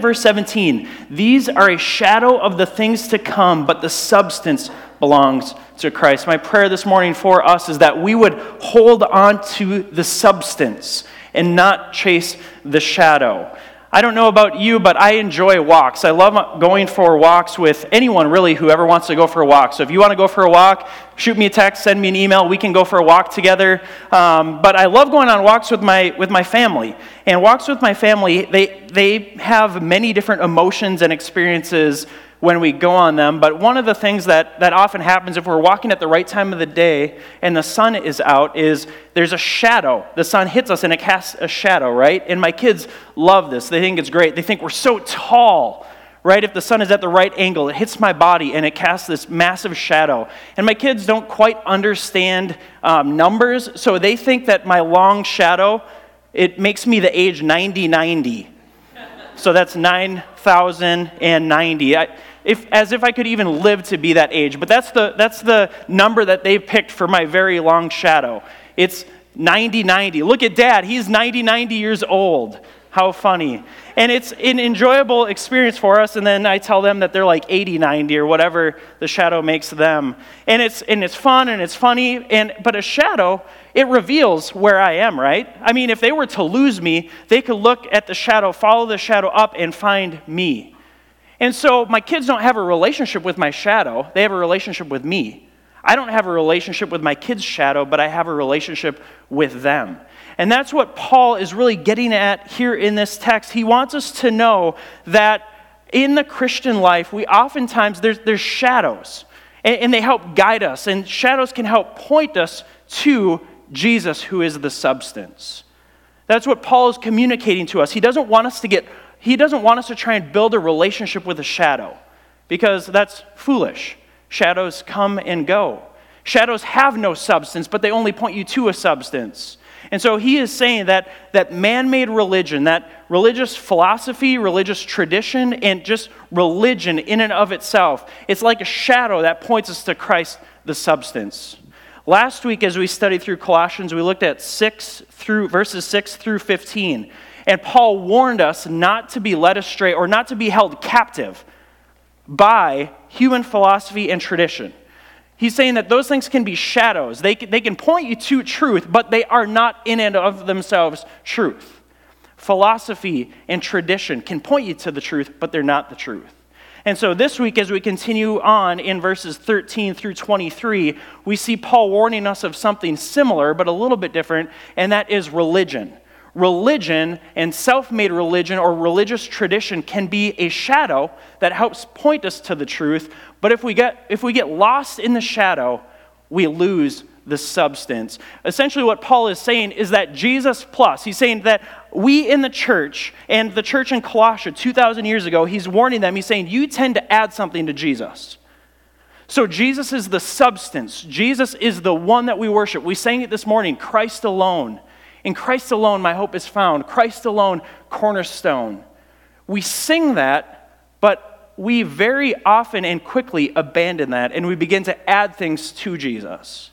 verse 17. These are a shadow of the things to come, but the substance belongs to Christ. My prayer this morning for us is that we would hold on to the substance and not chase the shadow. I don't know about you, but I enjoy walks. I love going for walks with anyone, really, who ever wants to go for a walk. So if you want to go for a walk, shoot me a text, send me an email. We can go for a walk together. Um, but I love going on walks with my, with my family. And walks with my family, they, they have many different emotions and experiences when we go on them. But one of the things that, that often happens if we're walking at the right time of the day and the sun is out is there's a shadow. The sun hits us and it casts a shadow, right? And my kids love this. They think it's great. They think we're so tall, right? If the sun is at the right angle, it hits my body and it casts this massive shadow. And my kids don't quite understand um, numbers, so they think that my long shadow, it makes me the age 90 90. So that's 9,090. I, if, as if I could even live to be that age. But that's the, that's the number that they've picked for my very long shadow. It's 90 90. Look at dad, he's 90 90 years old. How funny. And it's an enjoyable experience for us. And then I tell them that they're like 80 90 or whatever the shadow makes them. And it's, and it's fun and it's funny. And, but a shadow, it reveals where I am, right? I mean, if they were to lose me, they could look at the shadow, follow the shadow up, and find me. And so my kids don't have a relationship with my shadow, they have a relationship with me. I don't have a relationship with my kids' shadow, but I have a relationship with them. And that's what Paul is really getting at here in this text. He wants us to know that in the Christian life, we oftentimes, there's, there's shadows, and, and they help guide us, and shadows can help point us to Jesus, who is the substance. That's what Paul is communicating to us. He doesn't want us to get he doesn't want us to try and build a relationship with a shadow because that's foolish. Shadows come and go. Shadows have no substance, but they only point you to a substance. And so he is saying that, that man made religion, that religious philosophy, religious tradition, and just religion in and of itself, it's like a shadow that points us to Christ, the substance. Last week, as we studied through Colossians, we looked at 6 through verses 6 through 15. And Paul warned us not to be led astray or not to be held captive by human philosophy and tradition. He's saying that those things can be shadows. They can, they can point you to truth, but they are not in and of themselves truth. Philosophy and tradition can point you to the truth, but they're not the truth. And so this week, as we continue on in verses 13 through 23, we see Paul warning us of something similar, but a little bit different, and that is religion religion and self made religion or religious tradition can be a shadow that helps point us to the truth. But if we get, if we get lost in the shadow, we lose the substance. Essentially, what Paul is saying is that Jesus plus, he's saying that we in the church and the church in Colossia 2,000 years ago, he's warning them, he's saying, you tend to add something to Jesus. So Jesus is the substance. Jesus is the one that we worship. We sang it this morning Christ alone. In Christ alone, my hope is found. Christ alone, cornerstone. We sing that, but we very often and quickly abandon that and we begin to add things to Jesus.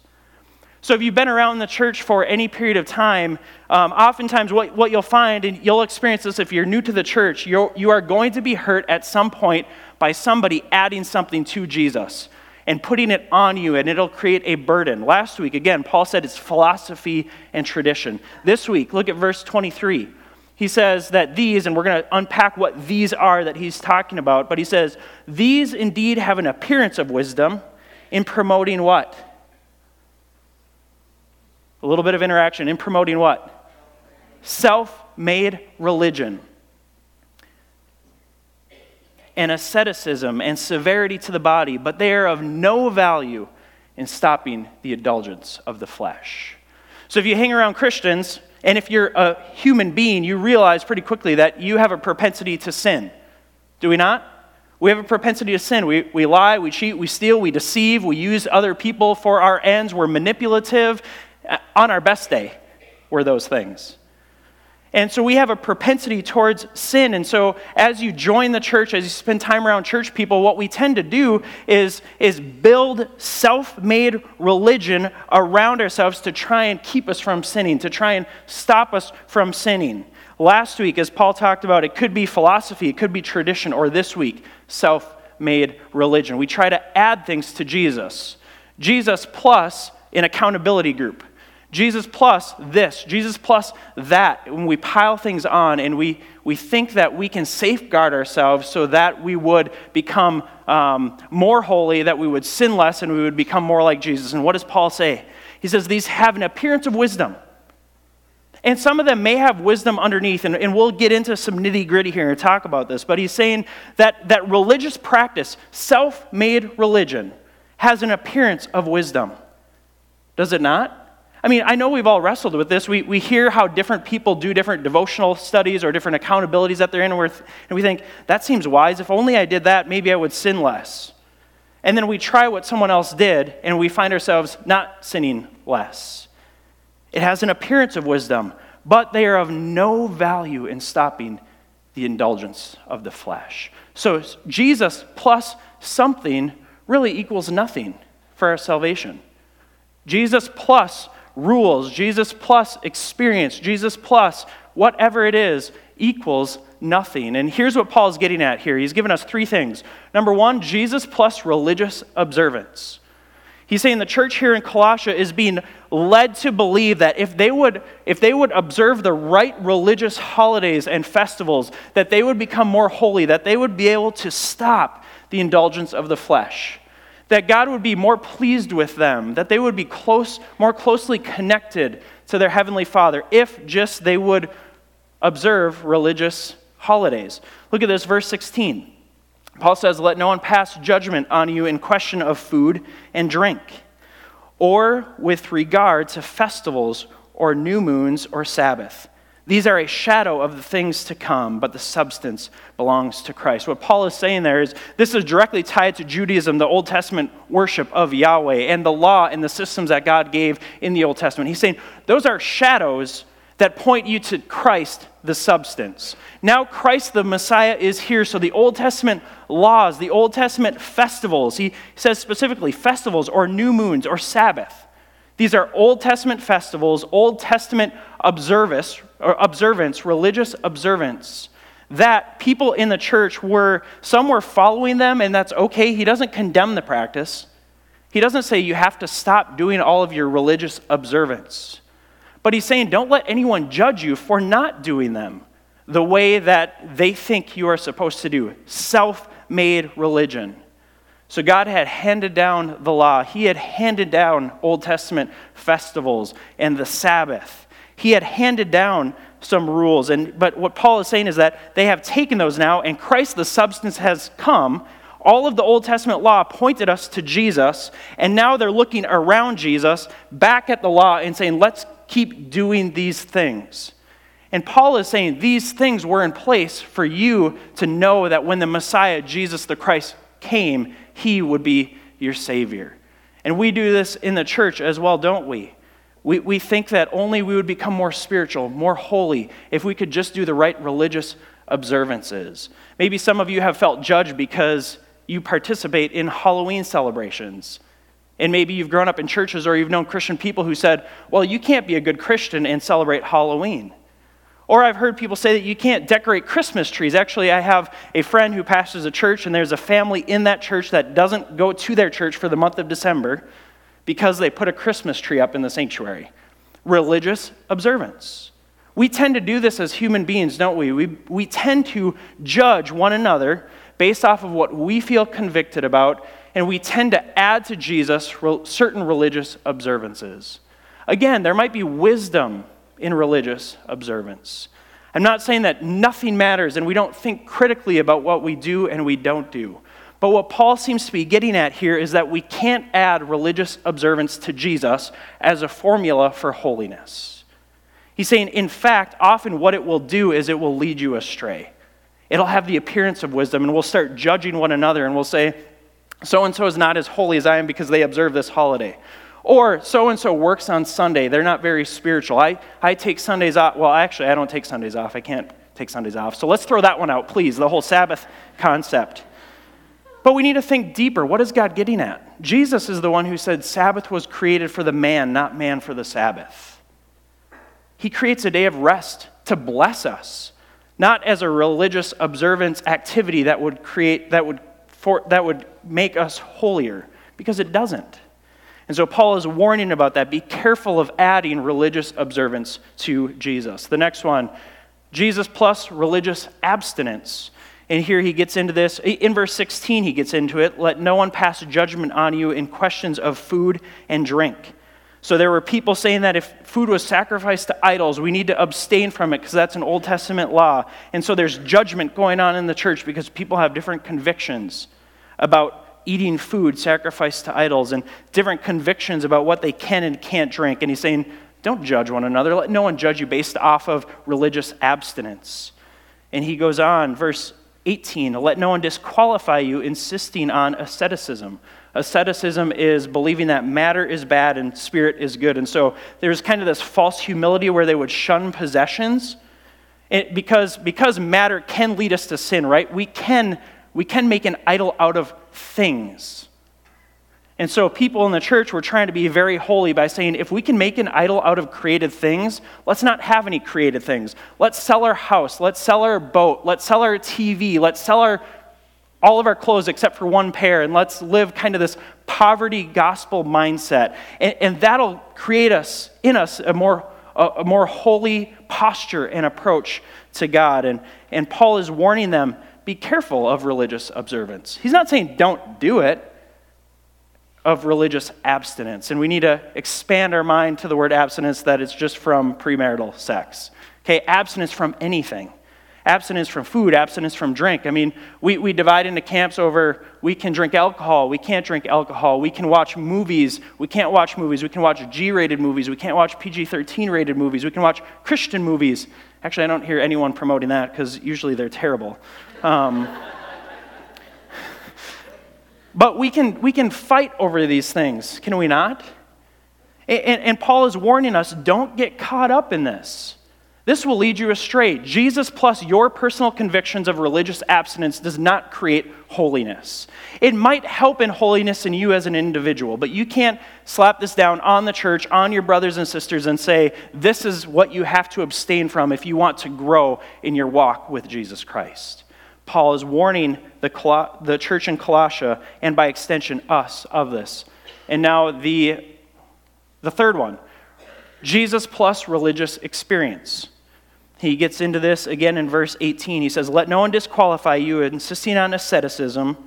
So, if you've been around the church for any period of time, um, oftentimes what, what you'll find, and you'll experience this if you're new to the church, you're, you are going to be hurt at some point by somebody adding something to Jesus and putting it on you, and it'll create a burden. Last week, again, Paul said it's philosophy and tradition. This week, look at verse 23. He says that these, and we're going to unpack what these are that he's talking about, but he says, These indeed have an appearance of wisdom in promoting what? A little bit of interaction in promoting what? Self made religion and asceticism and severity to the body, but they are of no value in stopping the indulgence of the flesh. So if you hang around Christians, and if you're a human being, you realize pretty quickly that you have a propensity to sin. Do we not? We have a propensity to sin. We, we lie, we cheat, we steal, we deceive, we use other people for our ends, we're manipulative. Uh, on our best day, we're those things. And so we have a propensity towards sin. And so as you join the church, as you spend time around church people, what we tend to do is, is build self made religion around ourselves to try and keep us from sinning, to try and stop us from sinning. Last week, as Paul talked about, it could be philosophy, it could be tradition, or this week, self made religion. We try to add things to Jesus. Jesus plus an accountability group. Jesus plus this, Jesus plus that. When we pile things on and we, we think that we can safeguard ourselves so that we would become um, more holy, that we would sin less, and we would become more like Jesus. And what does Paul say? He says these have an appearance of wisdom. And some of them may have wisdom underneath, and, and we'll get into some nitty gritty here and talk about this. But he's saying that, that religious practice, self made religion, has an appearance of wisdom. Does it not? I mean, I know we've all wrestled with this. We, we hear how different people do different devotional studies or different accountabilities that they're in, and we think, that seems wise. If only I did that, maybe I would sin less. And then we try what someone else did, and we find ourselves not sinning less. It has an appearance of wisdom, but they are of no value in stopping the indulgence of the flesh. So Jesus plus something really equals nothing for our salvation. Jesus plus rules, Jesus plus experience, Jesus plus whatever it is equals nothing. And here's what Paul's getting at here. He's given us three things. Number one, Jesus plus religious observance. He's saying the church here in Colossia is being led to believe that if they would, if they would observe the right religious holidays and festivals, that they would become more holy, that they would be able to stop the indulgence of the flesh that God would be more pleased with them, that they would be close, more closely connected to their Heavenly Father if just they would observe religious holidays. Look at this, verse 16. Paul says, Let no one pass judgment on you in question of food and drink, or with regard to festivals or new moons or Sabbath these are a shadow of the things to come, but the substance belongs to Christ. What Paul is saying there is this is directly tied to Judaism, the Old Testament worship of Yahweh, and the law and the systems that God gave in the Old Testament. He's saying those are shadows that point you to Christ, the substance. Now, Christ, the Messiah, is here. So, the Old Testament laws, the Old Testament festivals, he says specifically festivals or new moons or Sabbath, these are Old Testament festivals, Old Testament observance, or observance, religious observance that people in the church were some were following them and that's okay. He doesn't condemn the practice. He doesn't say you have to stop doing all of your religious observance. But he's saying don't let anyone judge you for not doing them the way that they think you are supposed to do. Self-made religion. So God had handed down the law. He had handed down Old Testament festivals and the Sabbath. He had handed down some rules. And, but what Paul is saying is that they have taken those now, and Christ, the substance, has come. All of the Old Testament law pointed us to Jesus, and now they're looking around Jesus, back at the law, and saying, let's keep doing these things. And Paul is saying these things were in place for you to know that when the Messiah, Jesus the Christ, came, he would be your Savior. And we do this in the church as well, don't we? We, we think that only we would become more spiritual, more holy, if we could just do the right religious observances. Maybe some of you have felt judged because you participate in Halloween celebrations. And maybe you've grown up in churches or you've known Christian people who said, well, you can't be a good Christian and celebrate Halloween. Or I've heard people say that you can't decorate Christmas trees. Actually, I have a friend who pastors a church, and there's a family in that church that doesn't go to their church for the month of December because they put a Christmas tree up in the sanctuary. Religious observance. We tend to do this as human beings, don't we? We, we tend to judge one another based off of what we feel convicted about, and we tend to add to Jesus certain religious observances. Again, there might be wisdom in religious observance. I'm not saying that nothing matters and we don't think critically about what we do and we don't do. But what Paul seems to be getting at here is that we can't add religious observance to Jesus as a formula for holiness. He's saying, in fact, often what it will do is it will lead you astray. It'll have the appearance of wisdom, and we'll start judging one another, and we'll say, so and so is not as holy as I am because they observe this holiday. Or so and so works on Sunday. They're not very spiritual. I, I take Sundays off. Well, actually, I don't take Sundays off. I can't take Sundays off. So let's throw that one out, please, the whole Sabbath concept. But we need to think deeper. What is God getting at? Jesus is the one who said Sabbath was created for the man, not man for the Sabbath. He creates a day of rest to bless us, not as a religious observance activity that would create, that would, for, that would make us holier, because it doesn't. And so Paul is warning about that. Be careful of adding religious observance to Jesus. The next one Jesus plus religious abstinence. And here he gets into this. In verse 16, he gets into it. Let no one pass judgment on you in questions of food and drink. So there were people saying that if food was sacrificed to idols, we need to abstain from it because that's an Old Testament law. And so there's judgment going on in the church because people have different convictions about eating food sacrificed to idols and different convictions about what they can and can't drink. And he's saying, don't judge one another. Let no one judge you based off of religious abstinence. And he goes on, verse 18, let no one disqualify you, insisting on asceticism. Asceticism is believing that matter is bad and spirit is good. And so there's kind of this false humility where they would shun possessions. It, because, because matter can lead us to sin, right? We can, we can make an idol out of things. And so people in the church were trying to be very holy by saying, if we can make an idol out of created things, let's not have any created things. Let's sell our house. Let's sell our boat. Let's sell our TV. Let's sell our, all of our clothes except for one pair. And let's live kind of this poverty gospel mindset. And, and that'll create us, in us, a more, a, a more holy posture and approach to God. And, and Paul is warning them be careful of religious observance. He's not saying don't do it of religious abstinence. And we need to expand our mind to the word abstinence that it's just from premarital sex. Okay, abstinence from anything. Abstinence from food, abstinence from drink. I mean, we, we divide into camps over we can drink alcohol, we can't drink alcohol, we can watch movies, we can't watch movies, we can watch G rated movies, we can't watch PG 13 rated movies, we can watch Christian movies. Actually, I don't hear anyone promoting that because usually they're terrible. Um, but we can, we can fight over these things, can we not? And, and, Paul is warning us don't get caught up in this. This will lead you astray. Jesus plus your personal convictions of religious abstinence does not create holiness. It might help in holiness in you as an individual, but you can't slap this down on the church, on your brothers and sisters, and say, this is what you have to abstain from if you want to grow in your walk with Jesus Christ. Paul is warning the, the church in Colossia, and by extension, us, of this. And now the, the third one Jesus plus religious experience. He gets into this again in verse 18. He says, Let no one disqualify you, insisting on asceticism,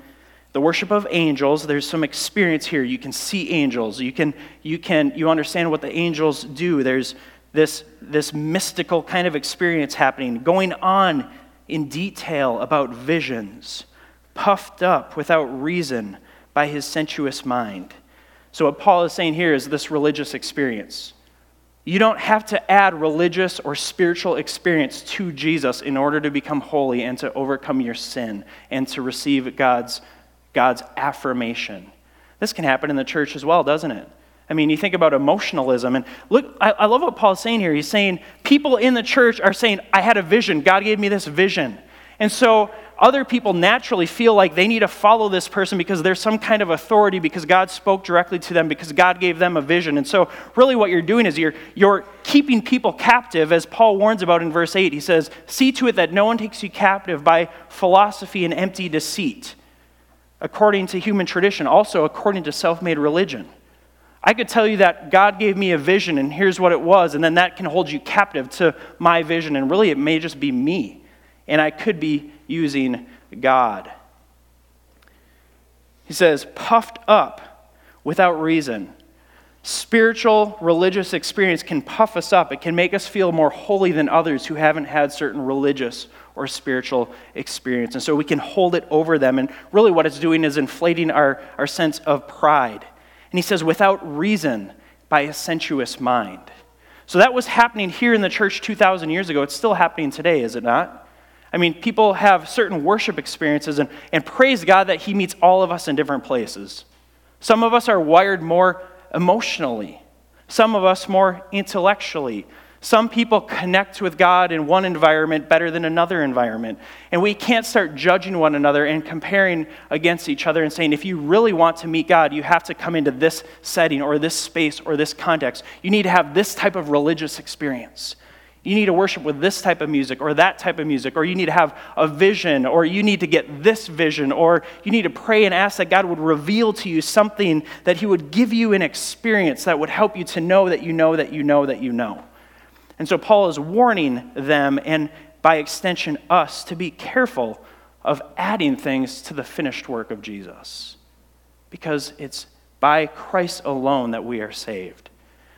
the worship of angels. There's some experience here. You can see angels. You can, you can, you understand what the angels do. There's this, this mystical kind of experience happening, going on in detail about visions, puffed up without reason by his sensuous mind. So, what Paul is saying here is this religious experience. You don't have to add religious or spiritual experience to Jesus in order to become holy and to overcome your sin and to receive God's, God's affirmation. This can happen in the church as well, doesn't it? I mean, you think about emotionalism, and look, I, I love what Paul's saying here. He's saying people in the church are saying, I had a vision. God gave me this vision. And so other people naturally feel like they need to follow this person because there's some kind of authority because God spoke directly to them because God gave them a vision. And so really what you're doing is you're you're keeping people captive as Paul warns about in verse 8. He says, "See to it that no one takes you captive by philosophy and empty deceit, according to human tradition, also according to self-made religion." I could tell you that God gave me a vision and here's what it was, and then that can hold you captive to my vision, and really it may just be me. And I could be using God. He says, puffed up without reason. Spiritual religious experience can puff us up. It can make us feel more holy than others who haven't had certain religious or spiritual experience. And so we can hold it over them. And really, what it's doing is inflating our, our sense of pride. And he says, without reason, by a sensuous mind. So that was happening here in the church 2,000 years ago. It's still happening today, is it not? I mean, people have certain worship experiences, and, and praise God that He meets all of us in different places. Some of us are wired more emotionally, some of us more intellectually. Some people connect with God in one environment better than another environment. And we can't start judging one another and comparing against each other and saying, if you really want to meet God, you have to come into this setting or this space or this context. You need to have this type of religious experience. You need to worship with this type of music or that type of music, or you need to have a vision, or you need to get this vision, or you need to pray and ask that God would reveal to you something that He would give you an experience that would help you to know that you know that you know that you know. And so Paul is warning them, and by extension, us, to be careful of adding things to the finished work of Jesus. Because it's by Christ alone that we are saved.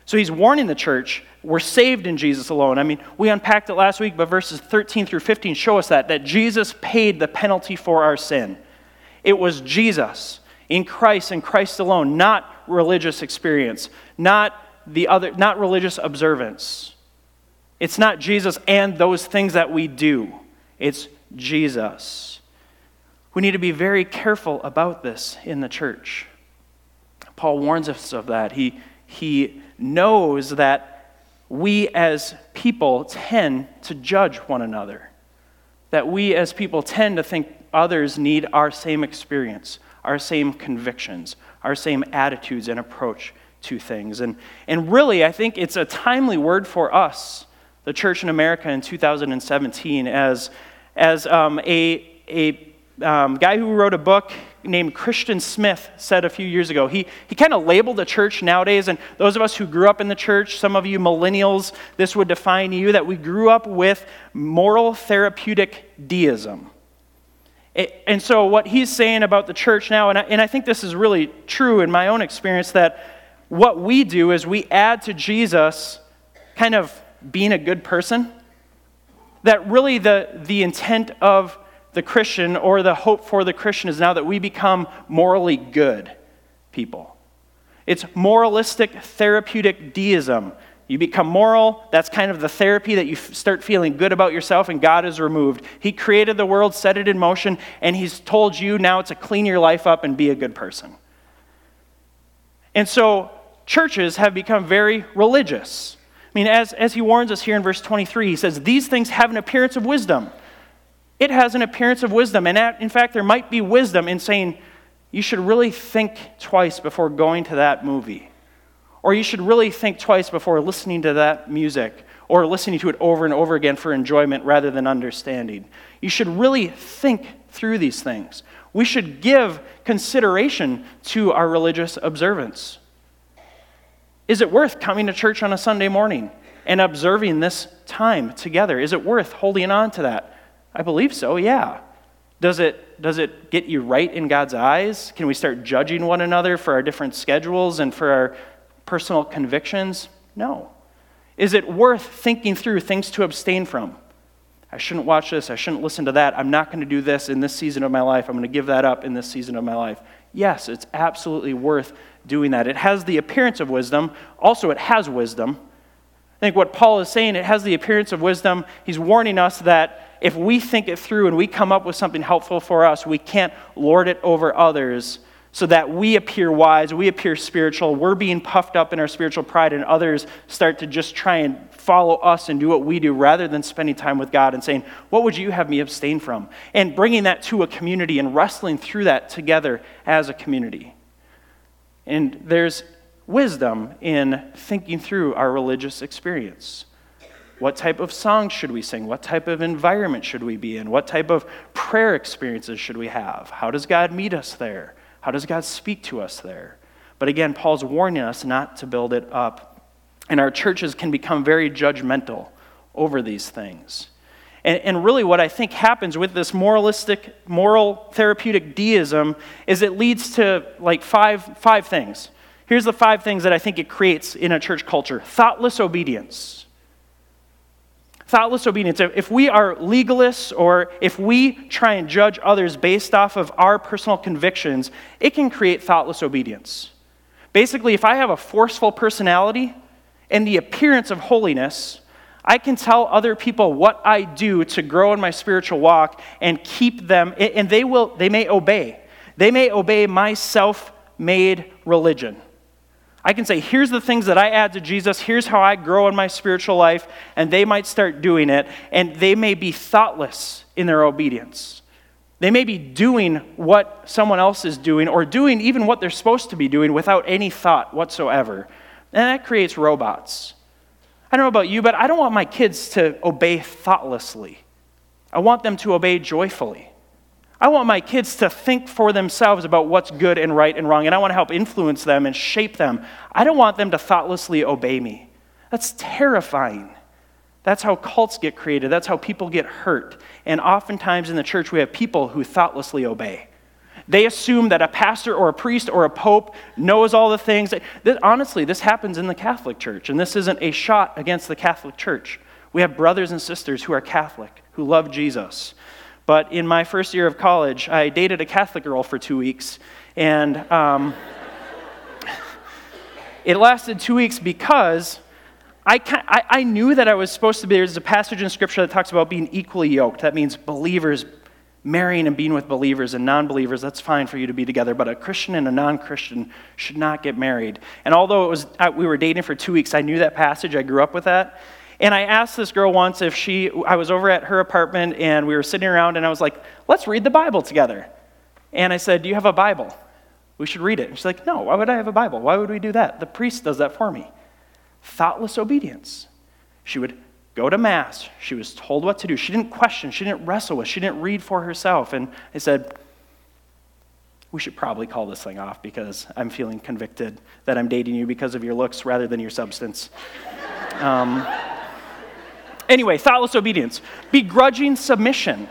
So he's warning the church we're saved in Jesus alone. I mean, we unpacked it last week, but verses 13 through 15 show us that, that Jesus paid the penalty for our sin. It was Jesus in Christ and Christ alone, not religious experience, not the other, not religious observance. It's not Jesus and those things that we do. It's Jesus. We need to be very careful about this in the church. Paul warns us of that. He, he knows that we as people tend to judge one another. That we as people tend to think others need our same experience, our same convictions, our same attitudes and approach to things. And, and really, I think it's a timely word for us, the church in America in 2017, as, as um, a, a um, guy who wrote a book named Christian Smith said a few years ago. He, he kind of labeled the church nowadays, and those of us who grew up in the church, some of you millennials, this would define you, that we grew up with moral therapeutic deism. It, and so, what he's saying about the church now, and I, and I think this is really true in my own experience, that what we do is we add to Jesus kind of being a good person. That really the, the intent of the Christian or the hope for the Christian is now that we become morally good people. It's moralistic therapeutic deism. You become moral, that's kind of the therapy that you start feeling good about yourself, and God is removed. He created the world, set it in motion, and He's told you now to clean your life up and be a good person. And so churches have become very religious. I mean, as, as He warns us here in verse 23, He says, These things have an appearance of wisdom it has an appearance of wisdom. And in fact, there might be wisdom in saying, you should really think twice before going to that movie. Or you should really think twice before listening to that music or listening to it over and over again for enjoyment rather than understanding. You should really think through these things. We should give consideration to our religious observance. Is it worth coming to church on a Sunday morning and observing this time together? Is it worth holding on to that? I believe so, yeah. Does it, does it get you right in God's eyes? Can we start judging one another for our different schedules and for our personal convictions? No. Is it worth thinking through things to abstain from? I shouldn't watch this. I shouldn't listen to that. I'm not going to do this in this season of my life. I'm going to give that up in this season of my life. Yes, it's absolutely worth doing that. It has the appearance of wisdom. Also, it has wisdom. I think what Paul is saying, it has the appearance of wisdom. He's warning us that if we think it through and we come up with something helpful for us, we can't lord it over others so that we appear wise, we appear spiritual, we're being puffed up in our spiritual pride, and others start to just try and follow us and do what we do rather than spending time with God and saying, What would you have me abstain from? And bringing that to a community and wrestling through that together as a community. And there's wisdom in thinking through our religious experience. What type of songs should we sing? What type of environment should we be in? What type of prayer experiences should we have? How does God meet us there? How does God speak to us there? But again, Paul's warning us not to build it up. And our churches can become very judgmental over these things. And, and, really, what I think happens with this moralistic, moral therapeutic deism is it leads to like five, five things. Here's the five things that I think it creates in a church culture thoughtless obedience thoughtless obedience, if we are legalists or if we try and judge others based off of our personal convictions, it can create thoughtless obedience. Basically, if I have a forceful personality and the appearance of holiness, I can tell other people what I do to grow in my spiritual walk and keep them, and they will, they may obey. They may obey my self made religion. I can say, here's the things that I add to Jesus, here's how I grow in my spiritual life, and they might start doing it, and they may be thoughtless in their obedience. They may be doing what someone else is doing, or doing even what they're supposed to be doing without any thought whatsoever. And that creates robots. I don't know about you, but I don't want my kids to obey thoughtlessly. I want them to obey joyfully. I want my kids to think for themselves about what's good and right and wrong, and I want to help influence them and shape them. I don't want them to thoughtlessly obey me. That's terrifying. That's how cults get created. That's how people get hurt. And oftentimes in the church, we have people who thoughtlessly obey. They assume that a pastor or a priest or a pope knows all the things. That, honestly, this happens in the Catholic Church, and this isn't a shot against the Catholic Church. We have brothers and sisters who are Catholic, who love Jesus. But in my first year of college, I dated a Catholic girl for two weeks, and um, it lasted two weeks because I, I, I knew that I was supposed to be. There's a passage in Scripture that talks about being equally yoked. That means believers marrying and being with believers and non believers, that's fine for you to be together, but a Christian and a non Christian should not get married. And although it was, we were dating for two weeks, I knew that passage, I grew up with that. And I asked this girl once if she, I was over at her apartment and we were sitting around and I was like, let's read the Bible together. And I said, Do you have a Bible? We should read it. And she's like, No, why would I have a Bible? Why would we do that? The priest does that for me. Thoughtless obedience. She would go to Mass. She was told what to do. She didn't question, she didn't wrestle with, she didn't read for herself. And I said, we should probably call this thing off because I'm feeling convicted that I'm dating you because of your looks rather than your substance. Um, anyway, thoughtless obedience, begrudging submission.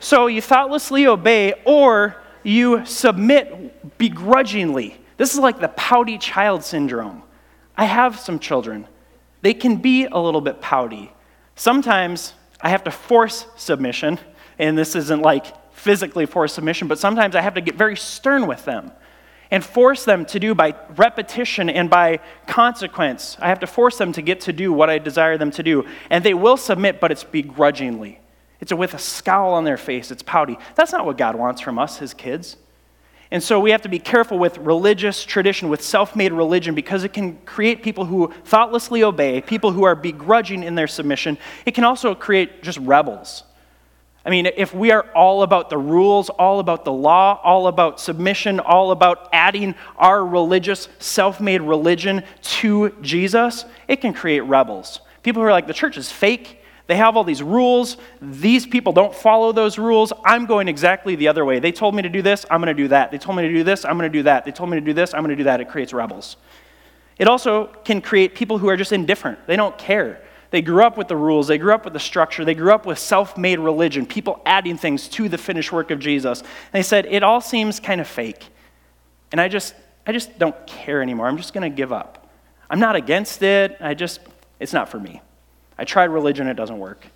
So you thoughtlessly obey or you submit begrudgingly. This is like the pouty child syndrome. I have some children they can be a little bit pouty. Sometimes I have to force submission, and this isn't like physically force submission, but sometimes I have to get very stern with them and force them to do by repetition and by consequence. I have to force them to get to do what I desire them to do. And they will submit, but it's begrudgingly. It's with a scowl on their face, it's pouty. That's not what God wants from us, his kids. And so we have to be careful with religious tradition, with self made religion, because it can create people who thoughtlessly obey, people who are begrudging in their submission. It can also create just rebels. I mean, if we are all about the rules, all about the law, all about submission, all about adding our religious, self made religion to Jesus, it can create rebels. People who are like, the church is fake, they have all these rules. These people don't follow those rules. I'm going exactly the other way. They told me to do this, I'm going to do that. They told me to do this, I'm going to do that. They told me to do this, I'm going to do that. It creates rebels. It also can create people who are just indifferent. They don't care. They grew up with the rules, they grew up with the structure, they grew up with self made religion, people adding things to the finished work of Jesus. And they said, It all seems kind of fake. And I just, I just don't care anymore. I'm just going to give up. I'm not against it. I just, it's not for me. I tried religion, it doesn't work.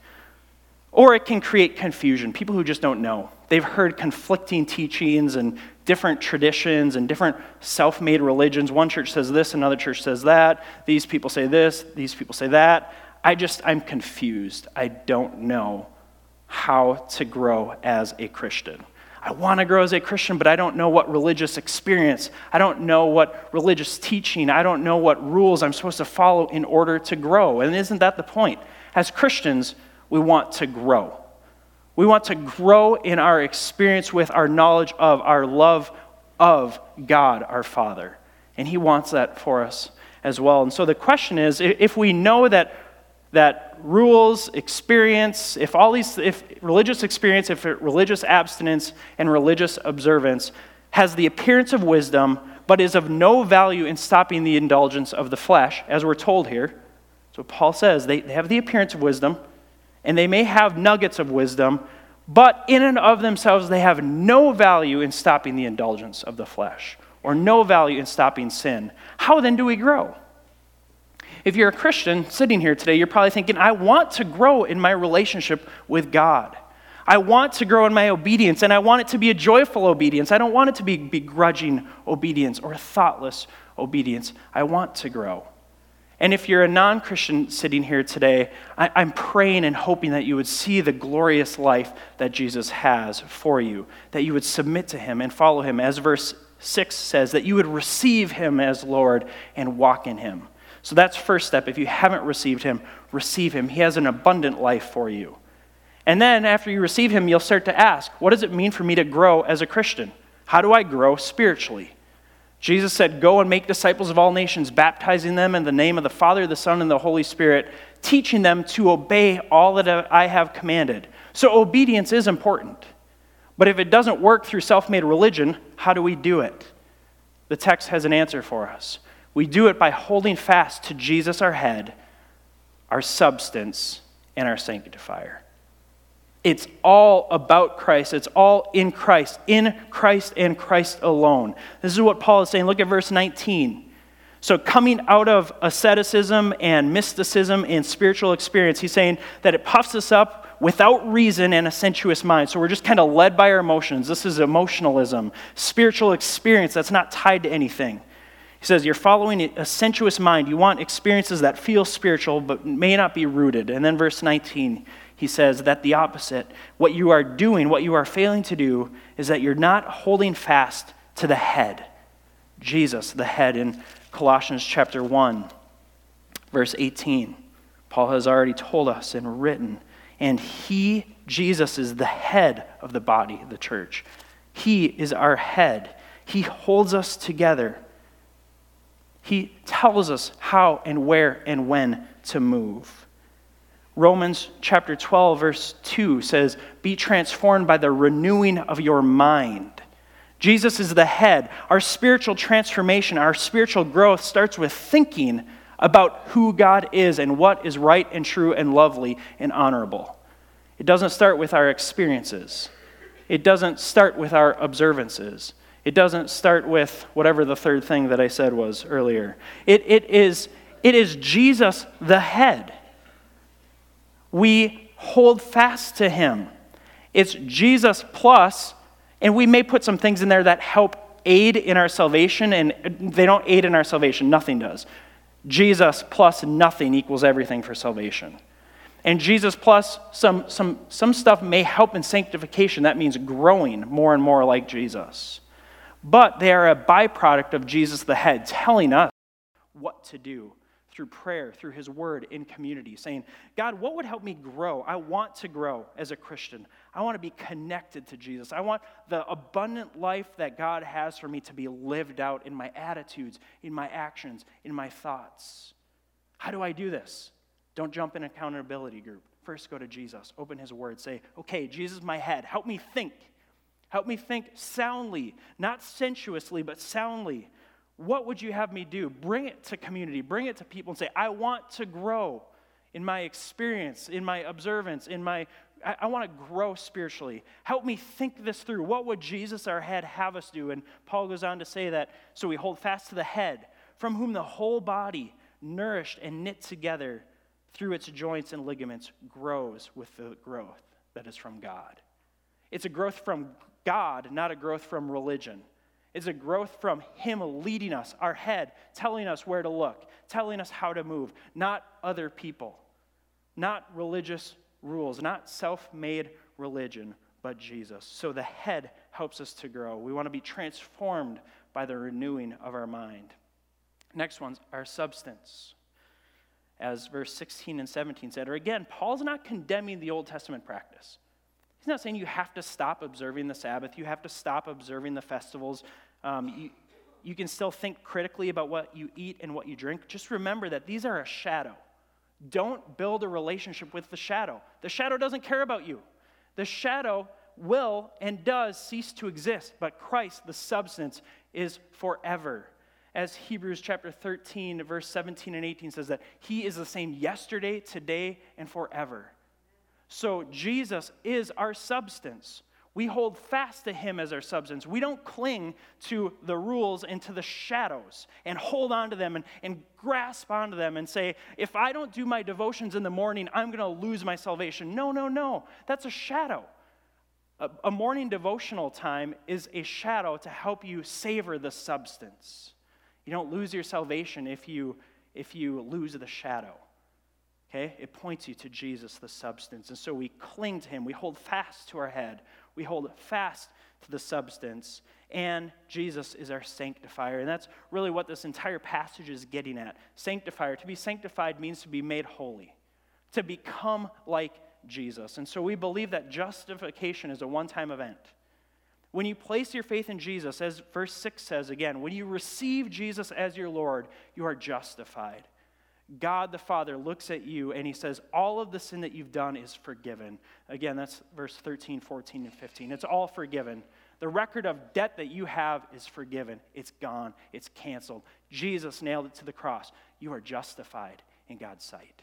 Or it can create confusion. People who just don't know. They've heard conflicting teachings and different traditions and different self made religions. One church says this, another church says that. These people say this, these people say that. I just, I'm confused. I don't know how to grow as a Christian. I want to grow as a Christian, but I don't know what religious experience, I don't know what religious teaching, I don't know what rules I'm supposed to follow in order to grow. And isn't that the point? As Christians, we want to grow. We want to grow in our experience with our knowledge of, our love of God, our Father. And He wants that for us as well. And so the question is if we know that that rules, experience, if all these, if religious experience, if religious abstinence and religious observance has the appearance of wisdom, but is of no value in stopping the indulgence of the flesh, as we're told here. So Paul says they, they have the appearance of wisdom, and they may have nuggets of wisdom, but in and of themselves, they have no value in stopping the indulgence of the flesh, or no value in stopping sin. How then do we grow? If you're a Christian sitting here today, you're probably thinking, I want to grow in my relationship with God. I want to grow in my obedience, and I want it to be a joyful obedience. I don't want it to be begrudging obedience or thoughtless obedience. I want to grow. And if you're a non Christian sitting here today, I, am praying and hoping that you would see the glorious life that Jesus has for you, that you would submit to him and follow him, as verse 6 says, that you would receive him as Lord and walk in him. So that's first step. If you haven't received him, receive him. He has an abundant life for you. And then after you receive him, you'll start to ask, what does it mean for me to grow as a Christian? How do I grow spiritually? Jesus said, Go and make disciples of all nations, baptizing them in the name of the Father, the Son, and the Holy Spirit, teaching them to obey all that I have commanded. So obedience is important. But if it doesn't work through self made religion, how do we do it? The text has an answer for us. We do it by holding fast to Jesus, our head, our substance, and our sanctifier. It's all about Christ. It's all in Christ, in Christ and Christ alone. This is what Paul is saying. Look at verse 19. So, coming out of asceticism and mysticism and spiritual experience, he's saying that it puffs us up without reason and a sensuous mind. So, we're just kind of led by our emotions. This is emotionalism, spiritual experience that's not tied to anything. He says, You're following a sensuous mind. You want experiences that feel spiritual but may not be rooted. And then, verse 19, he says that the opposite. What you are doing, what you are failing to do, is that you're not holding fast to the head. Jesus, the head, in Colossians chapter 1, verse 18. Paul has already told us and written, and he, Jesus, is the head of the body, the church. He is our head. He holds us together. He tells us how and where and when to move. Romans chapter 12, verse 2 says, Be transformed by the renewing of your mind. Jesus is the head. Our spiritual transformation, our spiritual growth starts with thinking about who God is and what is right and true and lovely and honorable. It doesn't start with our experiences, it doesn't start with our observances. It doesn't start with whatever the third thing that I said was earlier. It, it, is, it is Jesus the head we hold fast to him. It's Jesus plus, and we may put some things in there that help aid in our salvation, and they don't aid in our salvation. Nothing does. Jesus plus nothing equals everything for salvation. And Jesus plus some, some, some stuff may help in sanctification. That means growing more and more like Jesus. But they are a byproduct of Jesus the head, telling us what to do through prayer, through His Word in community, saying, God, what would help me grow? I want to grow as a Christian. I want to be connected to Jesus. I want the abundant life that God has for me to be lived out in my attitudes, in my actions, in my thoughts. How do I do this? Don't jump in accountability group. First, go to Jesus, open His Word, say, Okay, Jesus, my head, help me think. Help me think soundly, not sensuously, but soundly what would you have me do? Bring it to community, bring it to people and say, I want to grow in my experience, in my observance, in my I, I want to grow spiritually. Help me think this through. What would Jesus, our head, have us do? And Paul goes on to say that so we hold fast to the head, from whom the whole body, nourished and knit together through its joints and ligaments, grows with the growth that is from God. It's a growth from God, not a growth from religion is a growth from Him leading us, our head, telling us where to look, telling us how to move, not other people, not religious rules, not self made religion, but Jesus. So the head helps us to grow. We want to be transformed by the renewing of our mind. Next one's our substance. As verse 16 and 17 said, or again, Paul's not condemning the Old Testament practice. He's not saying you have to stop observing the Sabbath, you have to stop observing the festivals. Um, you, you can still think critically about what you eat and what you drink. Just remember that these are a shadow. Don't build a relationship with the shadow. The shadow doesn't care about you. The shadow will and does cease to exist, but Christ, the substance, is forever. As Hebrews chapter 13, verse 17 and 18 says that He is the same yesterday, today, and forever. So Jesus is our substance. We hold fast to him as our substance. We don't cling to the rules and to the shadows and hold on to them and, and grasp onto them and say, if I don't do my devotions in the morning, I'm going to lose my salvation. No, no, no. That's a shadow. A, a morning devotional time is a shadow to help you savor the substance. You don't lose your salvation if you, if you lose the shadow. Okay? It points you to Jesus, the substance. And so we cling to him. We hold fast to our head. We hold fast to the substance. And Jesus is our sanctifier. And that's really what this entire passage is getting at. Sanctifier. To be sanctified means to be made holy, to become like Jesus. And so we believe that justification is a one time event. When you place your faith in Jesus, as verse 6 says again, when you receive Jesus as your Lord, you are justified. God the Father looks at you and he says, All of the sin that you've done is forgiven. Again, that's verse 13, 14, and 15. It's all forgiven. The record of debt that you have is forgiven. It's gone. It's canceled. Jesus nailed it to the cross. You are justified in God's sight.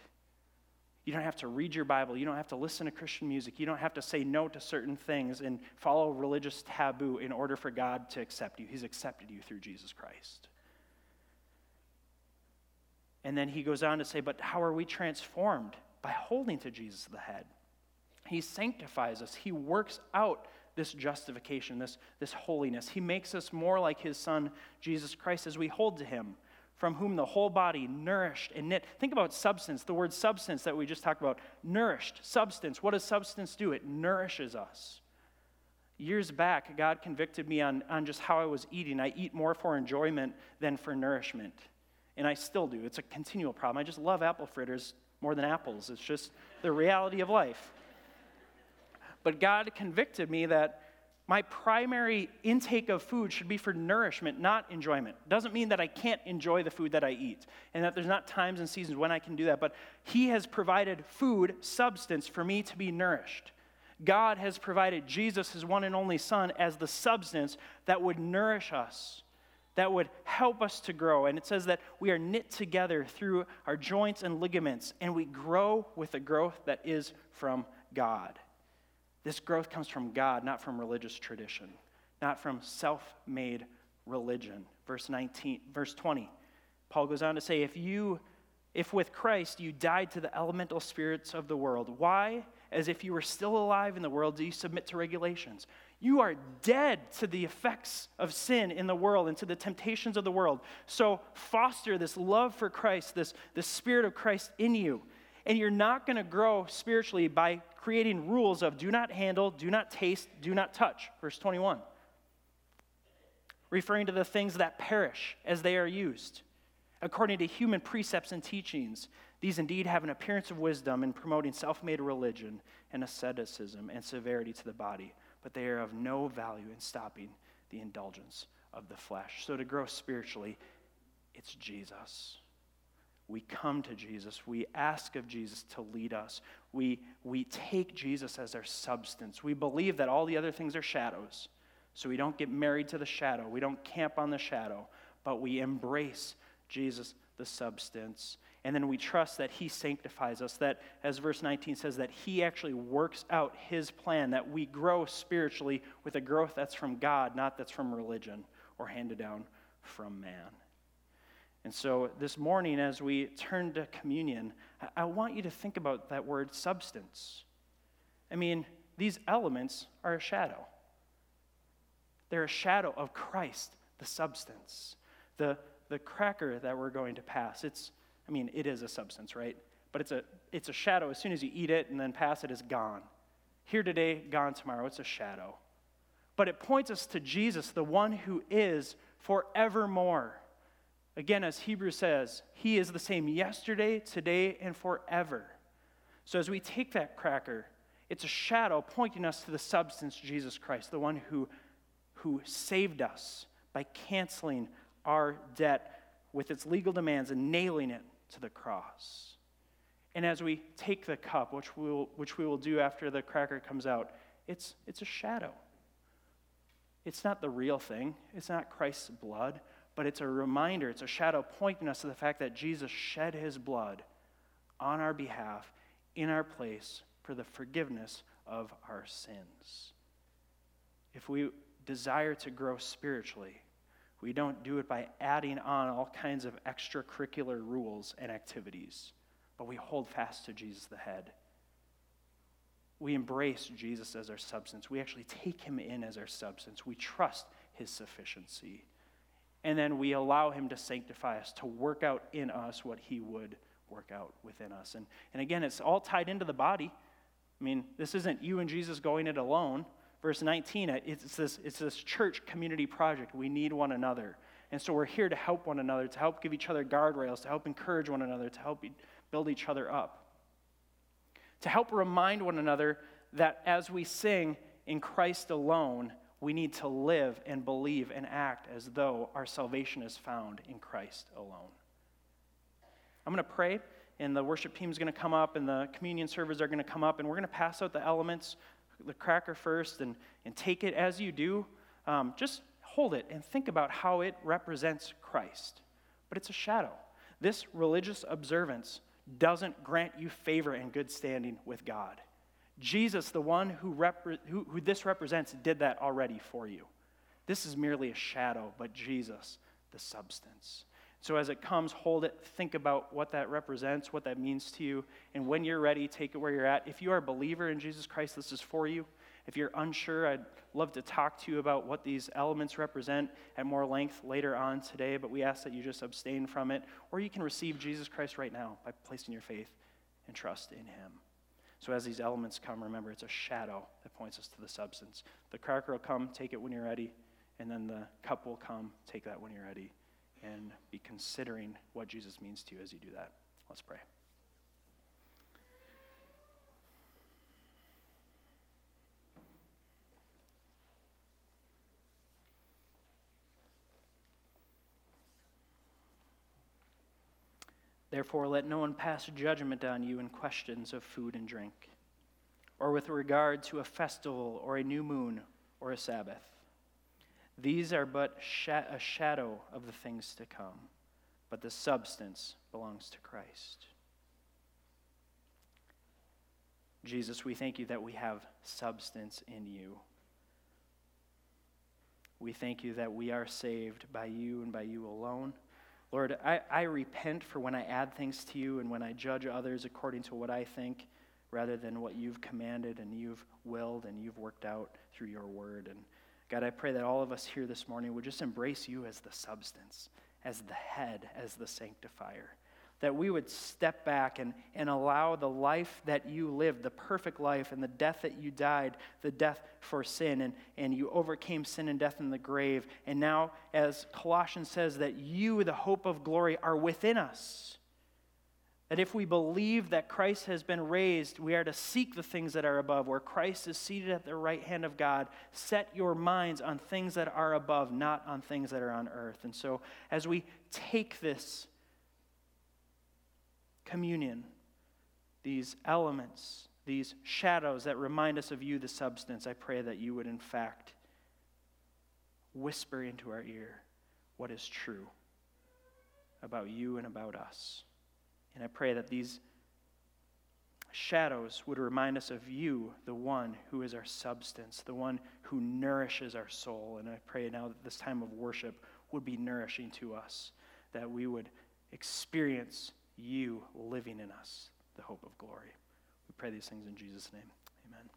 You don't have to read your Bible. You don't have to listen to Christian music. You don't have to say no to certain things and follow religious taboo in order for God to accept you. He's accepted you through Jesus Christ. And then he goes on to say, But how are we transformed? By holding to Jesus, the head. He sanctifies us, He works out this justification, this, this holiness. He makes us more like His Son, Jesus Christ, as we hold to Him from whom the whole body, nourished and knit. Think about substance, the word substance that we just talked about. Nourished, substance. What does substance do? It nourishes us. Years back, God convicted me on, on just how I was eating. I eat more for enjoyment than for nourishment. And I still do. It's a continual problem. I just love apple fritters more than apples. It's just the reality of life. But God convicted me that my primary intake of food should be for nourishment, not enjoyment. Doesn't mean that I can't enjoy the food that I eat and that there's not times and seasons when I can do that, but He has provided food, substance for me to be nourished. God has provided Jesus, His one and only Son, as the substance that would nourish us, that would help us to grow. And it says that we are knit together through our joints and ligaments, and we grow with the growth that is from God. This growth comes from God, not from religious tradition, not from self made religion. Verse 19, verse 20. Paul goes on to say, if you if with Christ you died to the elemental spirits of the world, why, as if you were still alive in the world, do you submit to regulations? You are dead to the effects of sin in the world and to the temptations of the world. So foster this love for Christ, this, this spirit of Christ in you. And you're not going to grow spiritually by creating rules of do not handle, do not taste, do not touch. Verse 21. Referring to the things that perish as they are used. According to human precepts and teachings, these indeed have an appearance of wisdom in promoting self made religion and asceticism and severity to the body, but they are of no value in stopping the indulgence of the flesh. So to grow spiritually, it's Jesus we come to Jesus. We ask of Jesus to lead us. We, we take Jesus as our substance. We believe that all the other things are shadows. So we don't get married to the shadow. We don't camp on the shadow, but we embrace Jesus, the substance. And then we trust that He sanctifies us, that, as verse 19 says, that He actually works out His plan, that we grow spiritually with a growth that's from God, not that's from religion or handed down from man. And so this morning, as we turn to communion, I want you to think about that word substance. I mean, these elements are a shadow. They're a shadow of Christ, the substance. The, the cracker that we're going to pass, it's, I mean, it is a substance, right? But it's a, it's a shadow. As soon as you eat it and then pass it, it's gone. Here today, gone tomorrow. It's a shadow. But it points us to Jesus, the one who is forevermore. Again, as Hebrews says, He is the same yesterday, today, and forever. So as we take that cracker, it's a shadow pointing us to the substance, Jesus Christ, the one who, who saved us by canceling our debt with its legal demands and nailing it to the cross. And as we take the cup, which we will, which we will do after the cracker comes out, it's, it's a shadow. It's not the real thing, it's not Christ's blood but it's a reminder, it's a shadow pointing us to the fact that Jesus shed his blood on our behalf, in our place, for the forgiveness of our sins. If we desire to grow spiritually, we don't do it by adding on all kinds of extracurricular rules and activities, but we hold fast to Jesus, the head. We embrace Jesus as our substance. We actually take him in as our substance. We trust his sufficiency and then we allow Him to sanctify us, to work out in us what He would work out within us. And, and again, it's all tied into the body. I mean, this isn't you and Jesus going it alone. Verse 19, it's this, it's this church community project. We need one another. And so we're here to help one another, to help give each other guardrails, to help encourage one another, to help build each other up. To help remind one another that as we sing in Christ alone, We need to live and believe and act as though our salvation is found in Christ alone. I'm going to pray, and the worship team is going to come up, and the communion servers are going to come up, and we're going to pass out the elements, the cracker first, and, and take it as you do. Um, just hold it and think about how it represents Christ. But it's a shadow. This religious observance doesn't grant you favor and good standing with God. Jesus, the one who, repre- who, who this represents, did that already for you. This is merely a shadow, but Jesus, the substance. So as it comes, hold it, think about what that represents, what that means to you, and when you're ready, take it where you're at. If you are a believer in Jesus Christ, this is for you. If you're unsure, I'd love to talk to you about what these elements represent at more length later on today, but we ask that you just abstain from it, or you can receive Jesus Christ right now by placing your faith and trust in Him. So as these elements come, remember it's a shadow that points us to the substance. The cracker will come, take it when you're ready, and then the cup will come, take that when you're ready, and be considering what Jesus means to you as you do that. Let's pray. Therefore, let no one pass judgment on you in questions of food and drink, or with regard to a festival, or a new moon, or a Sabbath. These are but a shadow of the things to come, but the substance belongs to Christ. Jesus, we thank you that we have substance in you. We thank you that we are saved by you and by you alone. Lord, I, I repent for when I add things to you and when I judge others according to what I think rather than what you've commanded and you've willed and you've worked out through your word. And God, I pray that all of us here this morning would just embrace you as the substance, as the head, as the sanctifier that we would step back and, and allow the life that you lived, the perfect life, and the death that you died, the death for sin, and, and you overcame sin and death in the grave. And now, as Colossians says, that you, the hope of glory, are within us. That if we believe that Christ has been raised, we are to seek the things that are above, where Christ is seated at the right hand of God. Set your minds on things that are above, not on things that are on earth. And so, as we take this, communion, these elements, these shadows that remind us of you, the substance, I pray that you would, in fact, whisper into our ear what is true about you and about us. And I pray that these shadows would remind us of you, the one who is our substance, the one who nourishes our soul. And I pray now that this time of worship would be nourishing to us, that we would experience you living in us, the hope of glory. We pray these things in Jesus' name. Amen.